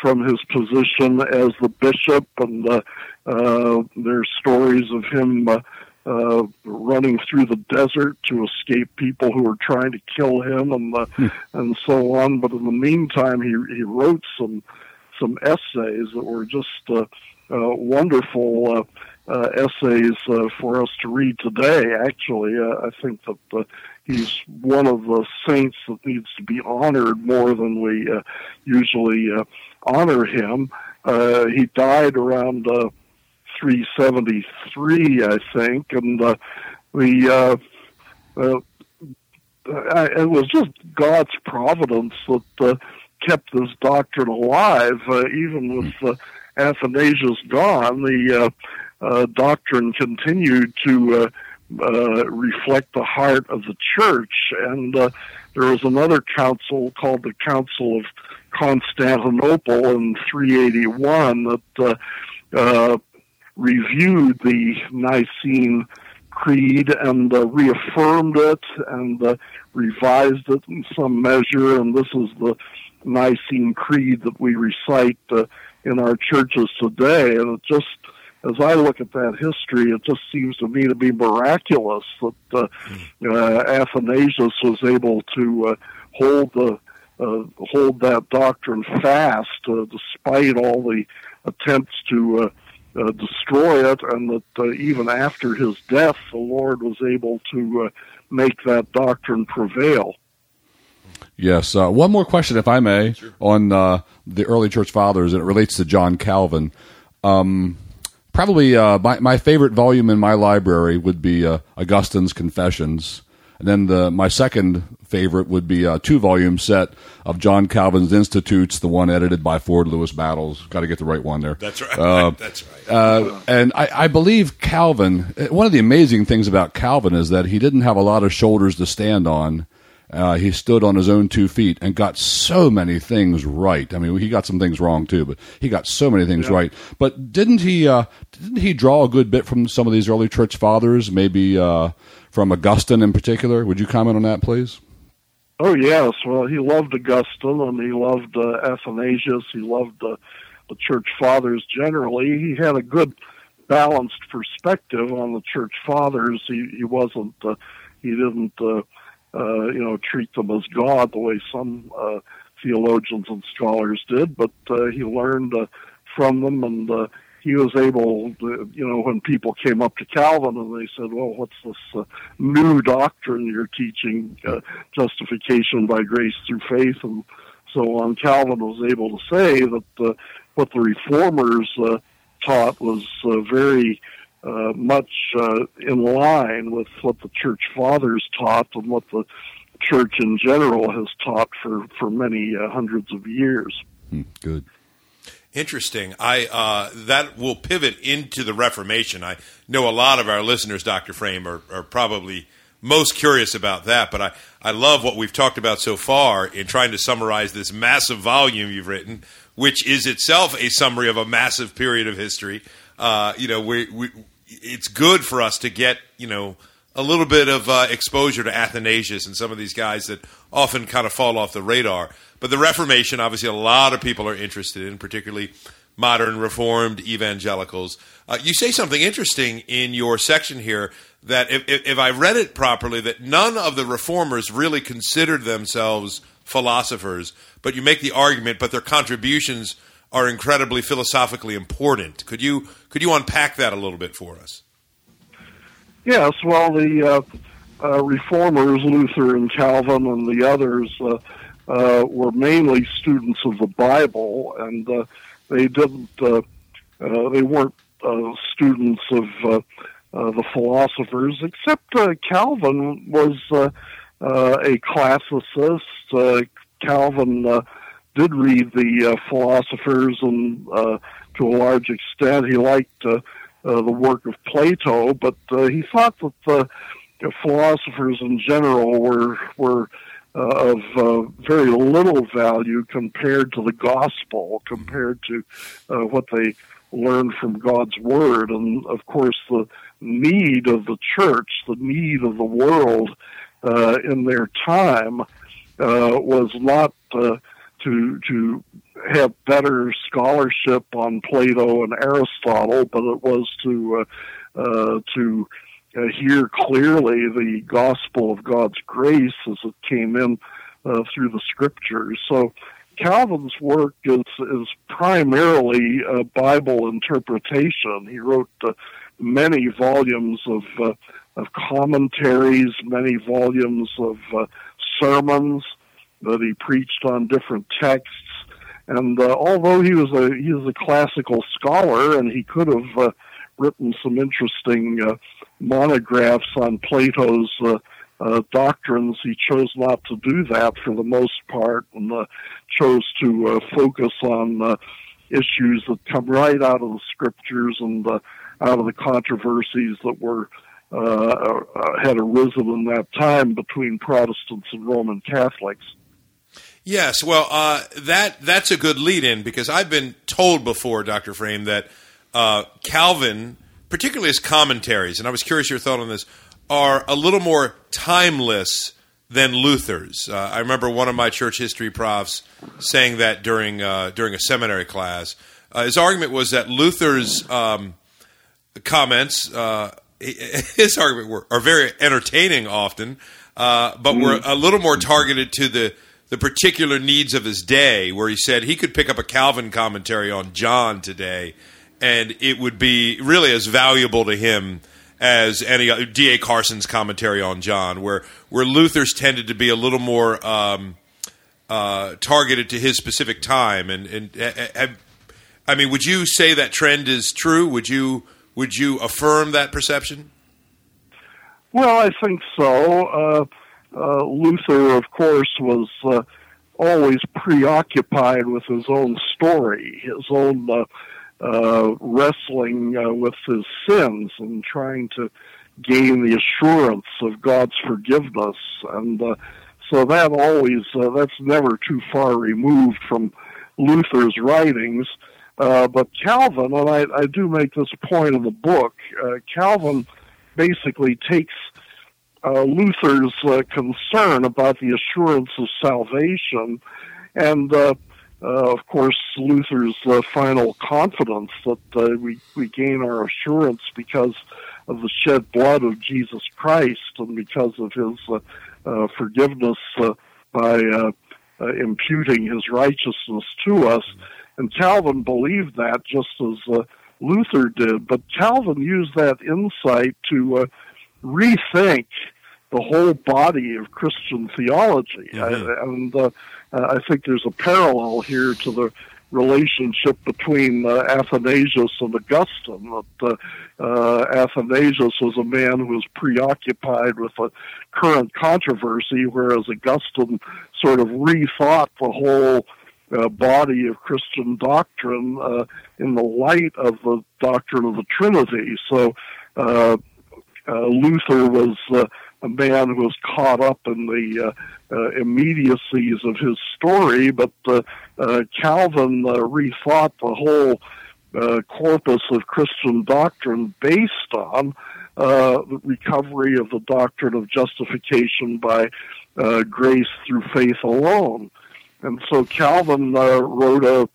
from his position as the bishop, and uh, uh, there's stories of him. Uh, uh, running through the desert to escape people who were trying to kill him and uh, hmm. and so on. But in the meantime, he he wrote some some essays that were just uh, uh, wonderful uh, uh, essays uh, for us to read today. Actually, uh, I think that uh, he's one of the saints that needs to be honored more than we uh, usually uh, honor him. Uh, he died around. Uh, 373, I think, and uh, the uh, uh, it was just God's providence that uh, kept this doctrine alive, uh, even with uh, Athanasius gone. The uh, uh, doctrine continued to uh, uh, reflect the heart of the church, and uh, there was another council called the Council of Constantinople in 381 that. Uh, uh, reviewed the Nicene Creed and uh, reaffirmed it and uh, revised it in some measure. And this is the Nicene Creed that we recite uh, in our churches today. And it just, as I look at that history, it just seems to me to be miraculous that uh, uh, Athanasius was able to uh, hold the uh, hold that doctrine fast, uh, despite all the attempts to uh, destroy it, and that uh, even after his death, the Lord was able to uh, make that doctrine prevail. Yes. Uh, one more question, if I may, sure. on uh, the early church fathers, and it relates to John Calvin. Um, probably uh, my my favorite volume in my library would be uh, Augustine's Confessions, and then the my second favorite would be a two volume set of John Calvin's Institutes, the one edited by Ford Lewis Battles. Got to get the right one there. That's right. Uh, That's right. Uh, and I, I, believe Calvin. One of the amazing things about Calvin is that he didn't have a lot of shoulders to stand on. Uh, he stood on his own two feet and got so many things right. I mean, he got some things wrong too, but he got so many things yeah. right. But didn't he? Uh, didn't he draw a good bit from some of these early church fathers? Maybe uh, from Augustine in particular. Would you comment on that, please? Oh yes, well he loved Augustine and he loved uh, Athanasius. He loved uh, the church fathers generally. He had a good balanced perspective on the church fathers. He he wasn't uh, he didn't uh, uh, you know treat them as God the way some uh, theologians and scholars did, but uh, he learned uh, from them and. Uh, he was able, to, you know, when people came up to Calvin and they said, "Well, what's this uh, new doctrine you're teaching? Uh, justification by grace through faith?" and so on. Calvin was able to say that uh, what the reformers uh, taught was uh, very uh, much uh, in line with what the church fathers taught and what the church in general has taught for for many uh, hundreds of years. Hmm, good. Interesting. I uh, that will pivot into the Reformation. I know a lot of our listeners, Doctor Frame, are, are probably most curious about that. But I, I love what we've talked about so far in trying to summarize this massive volume you've written, which is itself a summary of a massive period of history. Uh, you know, we, we, it's good for us to get you know a little bit of uh, exposure to Athanasius and some of these guys that often kind of fall off the radar. But the Reformation, obviously, a lot of people are interested in, particularly modern Reformed evangelicals. Uh, you say something interesting in your section here that, if, if, if I read it properly, that none of the reformers really considered themselves philosophers, but you make the argument, but their contributions are incredibly philosophically important. Could you could you unpack that a little bit for us? Yes. Well, the uh, uh, reformers, Luther and Calvin, and the others uh, uh were mainly students of the Bible, and uh, they didn't. Uh, they weren't uh, students of the philosophers, except Calvin was a classicist. Calvin did read the philosophers, and uh, to a large extent, he liked the work of Plato. But uh, he thought that the philosophers in general were were uh, of uh, very little value compared to the gospel, compared to uh, what they learned from God's word. And of course, the need of the church, the need of the world uh, in their time uh, was not uh, to to have better scholarship on Plato and Aristotle, but it was to to uh, hear clearly the gospel of God's grace as it came in uh, through the scriptures. So Calvin's work is is primarily uh, Bible interpretation. He wrote uh, many volumes of uh, of commentaries, many volumes of uh, sermons that he preached on different texts. And uh, although he was a he was a classical scholar, and he could have uh, written some interesting uh, monographs on Plato's uh, uh, doctrines. He chose not to do that for the most part and uh, chose to uh, focus on uh, issues that come right out of the scriptures and uh, out of the controversies that were uh, uh, had arisen in that time between Protestants and Roman Catholics. Yes, well, uh, that that's a good lead-in because I've been told before, Doctor Frame, that uh, Calvin particularly his commentaries, and I was curious your thought on this, are a little more timeless than Luther's. Uh, I remember one of my church history profs saying that during uh, during a seminary class. Uh, his argument was that Luther's um, comments, uh, his argument were, are very entertaining often, uh, but mm. were a little more targeted to the the particular needs of his day. Where he said he could pick up a Calvin commentary on John today and it would be really as valuable to him as any D.A. Carson's commentary on John, where where Luther's tended to be a little more um, uh, targeted to his specific time. And, and have, I mean, would you say that trend is true? Would you would you affirm that perception? Well, I think so. Uh, uh, Luther, of course, was uh, always preoccupied with his own story, his own uh, uh, wrestling uh, with his sins and trying to gain the assurance of God's forgiveness. And uh, so that always, uh, that's never too far removed from Luther's writings. Uh, but Calvin, and I, I do make this point in the book, uh, Calvin basically takes uh, Luther's uh, concern about the assurance of salvation and uh, uh, of course, Luther's uh, final confidence that uh, we, we gain our assurance because of the shed blood of Jesus Christ and because of his forgiveness by imputing his righteousness to us. And Calvin believed that just as Luther did, but Calvin used that insight to rethink the whole body of Christian theology. Mm-hmm. and uh, I think there's a parallel here to the relationship between uh, Athanasius and Augustine. That uh, uh, Athanasius was a man who was preoccupied with a current controversy, whereas Augustine sort of rethought the whole uh, body of Christian doctrine uh, in the light of the doctrine of the Trinity. So uh, uh Luther was uh, a man who was caught up in the uh, uh, immediacies of his story, but uh, Calvin rethought the whole corpus of Christian doctrine based on the recovery of the doctrine of justification by grace through faith alone. And so Calvin wrote a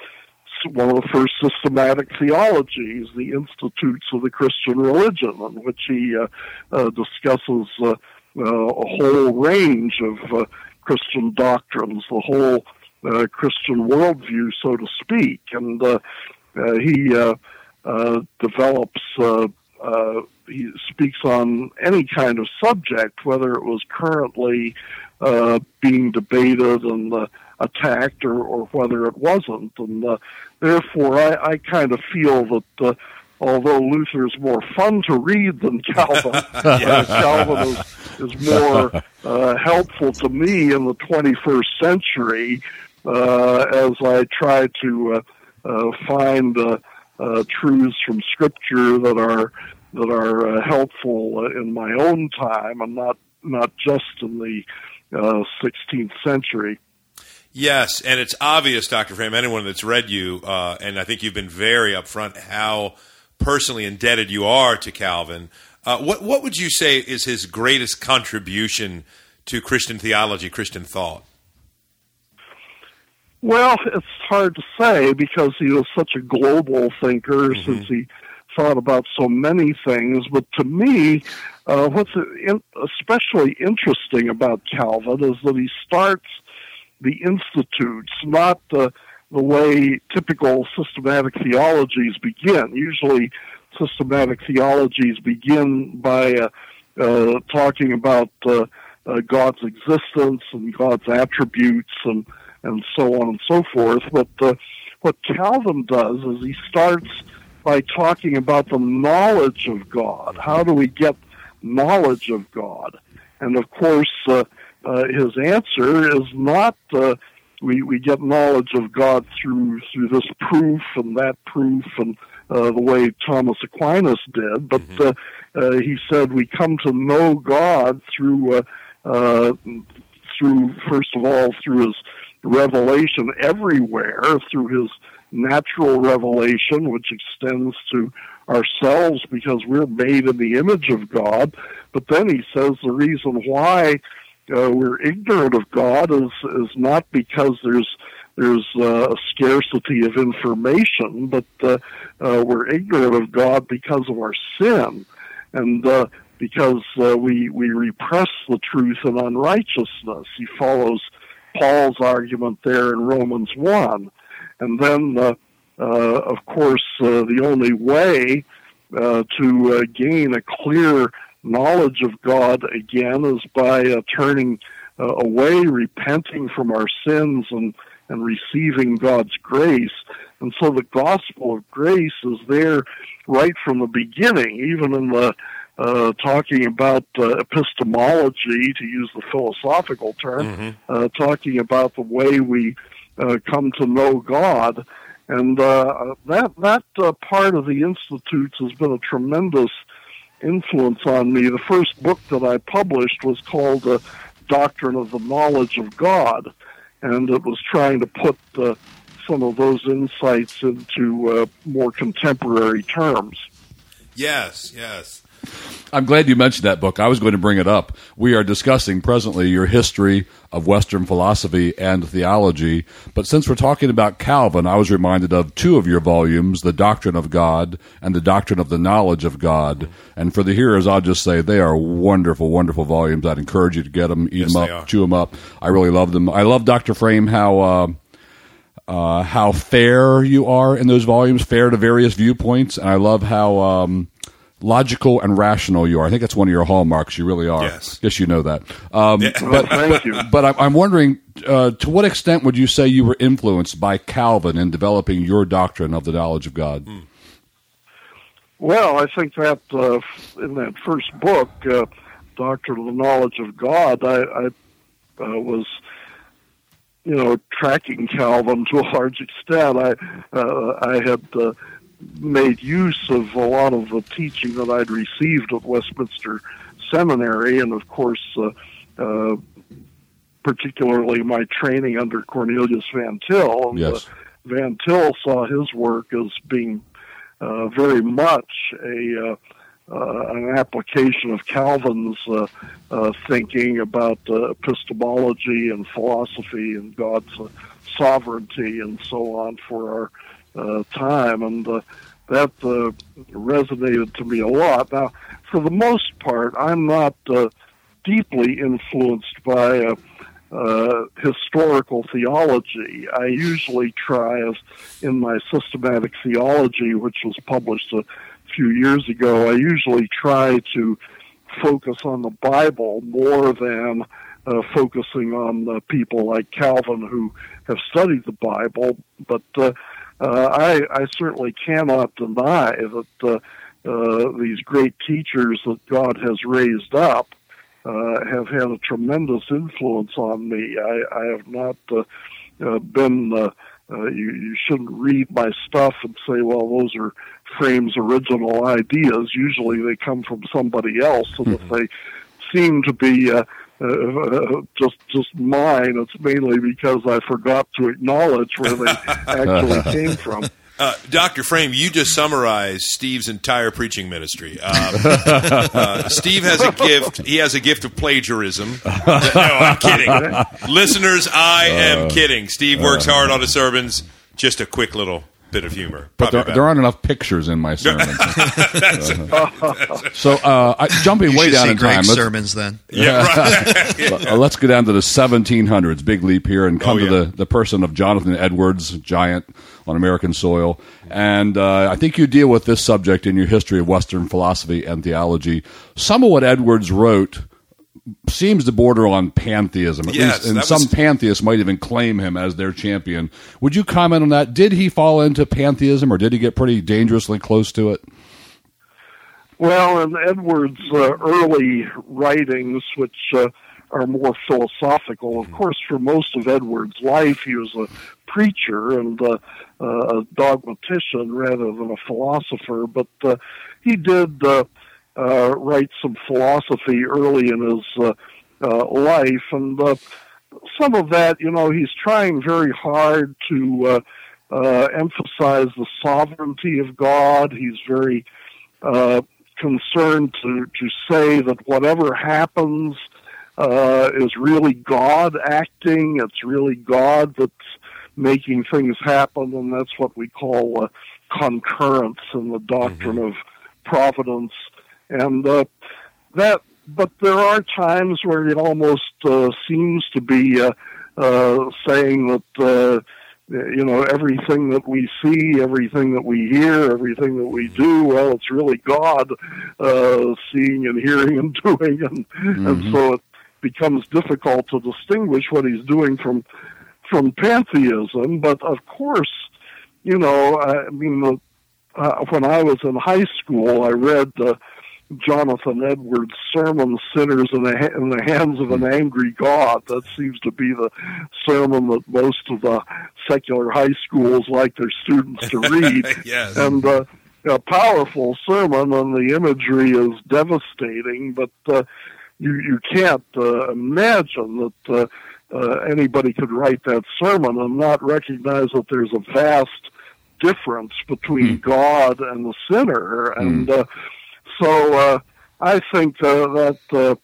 one of the first systematic theologies, the Institutes of the Christian Religion, in which he uh, uh, discusses uh, uh a whole range of uh, Christian doctrines, the whole uh, Christian worldview, so to speak. And he develops he speaks on any kind of subject, whether it was currently uh, being debated and uh, attacked or, or whether it wasn't. And uh, therefore, I, I kind of feel that uh, although Luther is more fun to read than Calvin, uh, Calvin is, is more uh, helpful to me in the 21st century uh, as I try to uh, uh, find truths from Scripture that are that are uh, helpful uh, in my own time and not not just in the uh, 16th century. Yes, and it's obvious, Dr. Frame, anyone that's read you, uh, and I think you've been very upfront how personally indebted you are to Calvin. Uh, what what would you say is his greatest contribution to Christian theology, Christian thought? Well, it's hard to say because he was such a global thinker mm-hmm. since he thought about so many things. But to me, uh, what's especially interesting about Calvin is that he starts the institutes, not the the way typical systematic theologies begin. Usually, systematic theologies begin by uh, uh, talking about uh, uh God's existence and God's attributes and and so on and so forth. But uh, what Calvin does is he starts by talking about the knowledge of God. How do we get knowledge of God? And of course, uh, his answer is not we we get knowledge of God through through this proof and that proof and uh, the way Thomas Aquinas did, but mm-hmm. uh, uh, he said we come to know God through uh, uh, through first of all through his revelation everywhere, through his natural revelation, which extends to ourselves because we're made in the image of God. But then he says the reason why uh, we're ignorant of God is is not because there's there's uh, a scarcity of information, but uh, uh, we're ignorant of God because of our sin, and uh, because uh, we we repress the truth in unrighteousness. He follows Paul's argument there in Romans one, and then uh, uh, of course uh, the only way uh, to uh, gain a clear knowledge of God again is by uh, turning uh, away, repenting from our sins, and and receiving God's grace. And so the gospel of grace is there right from the beginning, even in the uh, talking about uh, epistemology, to use the philosophical term, mm-hmm. uh, talking about the way we uh, come to know God. And uh, that that uh, part of the institutes has been a tremendous influence on me. The first book that I published was called "The Doctrine of the Knowledge of God," and it was trying to put uh, some of those insights into uh, more contemporary terms. Yes, yes. I'm glad you mentioned that book. I was going to bring it up. We are discussing presently your history of Western philosophy and theology. But since we're talking about Calvin, I was reminded of two of your volumes, The Doctrine of God and The Doctrine of the Knowledge of God. And for the hearers, I'll just say they are wonderful, wonderful volumes. I'd encourage you to get them, eat yes, them up, chew them up. I really love them. I love Dr. Frame how. Uh, uh, how fair you are in those volumes, fair to various viewpoints, and I love how um, logical and rational you are. I think that's one of your hallmarks. You really are. Yes. Guess you know that. Um, yeah. but, Thank you. But I'm wondering, uh, to what extent would you say you were influenced by Calvin in developing your doctrine of the knowledge of God? Hmm. Well, I think that uh, in that first book, uh, Doctrine of the Knowledge of God, I, I uh, was you know, tracking Calvin to a large extent. I uh, I had uh, made use of a lot of the teaching that I'd received at Westminster Seminary, and of course, uh, uh, particularly my training under Cornelius Van Til. And, yes. Uh, Van Til saw his work as being uh, very much a uh, uh, an application of Calvin's thinking about epistemology and philosophy and God's sovereignty and so on for our uh, time, and uh, that uh, resonated to me a lot. Now, for the most part, I'm not uh, deeply influenced by uh, uh, historical theology. I usually try, as in my systematic theology, which was published a few years ago, I usually try to focus on the Bible more than uh, focusing on the people like Calvin who have studied the Bible. But uh, uh, I, I certainly cannot deny that uh, uh, these great teachers that God has raised up uh, have had a tremendous influence on me. I, I have not uh, uh, been. Uh, uh, you, you shouldn't read my stuff and say, well, those are Frame's original ideas. Usually they come from somebody else, and mm-hmm. if they seem to be uh, uh, just just mine. It's mainly because I forgot to acknowledge where they actually came from. Uh, Dr. Frame, you just summarized Steve's entire preaching ministry. Um, uh, Steve has a gift. He has a gift of plagiarism. no, I'm kidding. Listeners, I am uh, kidding. Steve works hard on his sermons. Just a quick little bit of humor. But there, there, aren't enough pictures in my sermons. so, uh, I, jumping you way down in time. sermons then. Yeah, right. Uh, let's go down to the 1700s. Big leap here, and come oh, yeah. to the, the person of Jonathan Edwards, giant on American soil. And uh, I think you deal with this subject in your history of Western philosophy and theology. Some of what Edwards wrote seems to border on pantheism. At yes, least, and some was... pantheists might even claim him as their champion. Would you comment on that? Did he fall into pantheism, or did he get pretty dangerously close to it? Well, in Edwards' uh, early writings, which uh, are more philosophical, of course, for most of Edwards' life, he was a preacher and uh, a dogmatician rather than a philosopher. But uh, he did uh, write some philosophy early in his uh, uh, life, and uh, some of that, you know, he's trying very hard to uh, uh, emphasize the sovereignty of God. He's very uh, concerned to to say that whatever happens uh, is really God acting. It's really God that's making things happen, and that's what we call uh, concurrence in the doctrine mm-hmm. of providence and uh, that. But there are times where it almost uh, seems to be uh, uh, saying that uh, you know everything that we see, everything that we hear, everything that we do. Well, it's really God uh, seeing and hearing and doing, and mm-hmm. and so it becomes difficult to distinguish what he's doing from from pantheism. But of course, you know, I mean, uh, when I was in high school, I read uh, Jonathan Edwards' sermon, Sinners in the, in the Hands of an Angry God. That seems to be the sermon that most of the secular high schools like their students to read. yes. And uh, a powerful sermon, and the imagery is devastating, but uh, you, you can't uh, imagine that. Uh, uh, anybody could write that sermon and not recognize that there's a vast difference between mm. God and the sinner. And mm. uh, so uh, I think uh, that uh,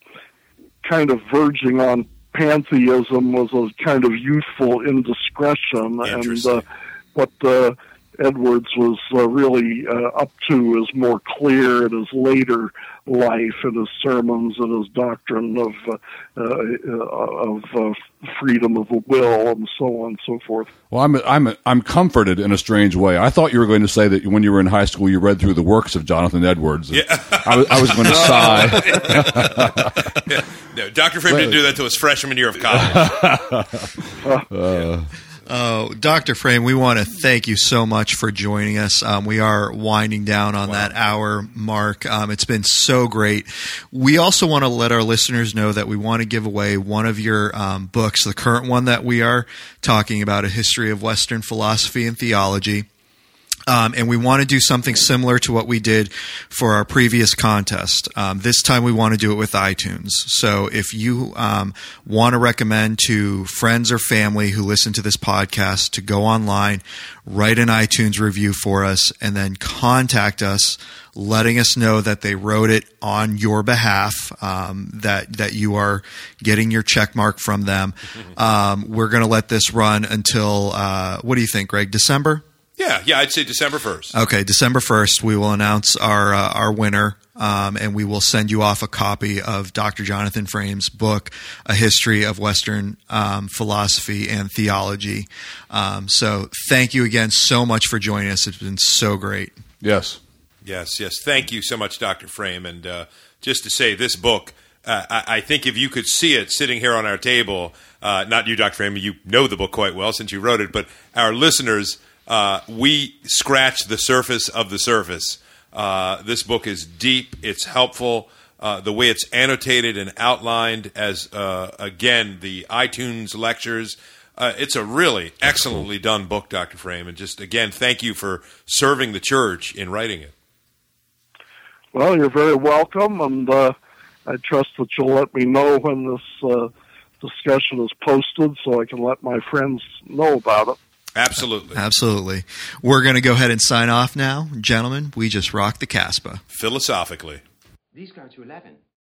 kind of verging on pantheism was a kind of youthful indiscretion. And uh, what uh, Edwards was uh, really uh, up to is more clear in his later life, in his sermons, and his doctrine of uh, uh of uh, freedom of the will, and so on and so forth. Well, I'm I'm I'm comforted in a strange way. I thought you were going to say that when you were in high school, you read through the works of Jonathan Edwards. Yeah. I, was, I was going to sigh. yeah. No, Dr. Frame didn't do that to his freshman year of college. uh, Oh, Dr. Frame, we want to thank you so much for joining us. Um, we are winding down on wow. that hour mark. Um, it's been so great. We also want to let our listeners know that we want to give away one of your um, books, the current one that we are talking about, A History of Western Philosophy and Theology. Um, and we want to do something similar to what we did for our previous contest. Um, this time we want to do it with iTunes. So if you um, want to recommend to friends or family who listen to this podcast to go online, write an iTunes review for us, and then contact us, letting us know that they wrote it on your behalf, um, that that you are getting your check mark from them. Um, we're going to let this run until uh, what do you think, Greg? December. Yeah, yeah, I'd say December first. Okay, December first, we will announce our uh, our winner, um, and we will send you off a copy of Dr. Jonathan Frame's book, A History of Western um, Philosophy and Theology. Um, so, thank you again so much for joining us. It's been so great. Yes, yes, yes. Thank you so much, Dr. Frame. And uh, just to say, this book. Uh, I, I, think if you could see it sitting here on our table, uh, not you, Dr. Frame, you know the book quite well since you wrote it, but our listeners, uh, we scratch the surface of the surface. Uh, this book is deep. It's helpful. Uh, the way it's annotated and outlined as uh, again the iTunes lectures. Uh, it's a really excellently done book, Dr. Frame, and just again, thank you for serving the church in writing it. Well, you're very welcome, and uh, I trust that you'll let me know when this discussion is posted so I can let my friends know about it. Absolutely. Absolutely. We're going to go ahead and sign off now. Gentlemen, we just rocked the Casbah. Philosophically. These go to 11.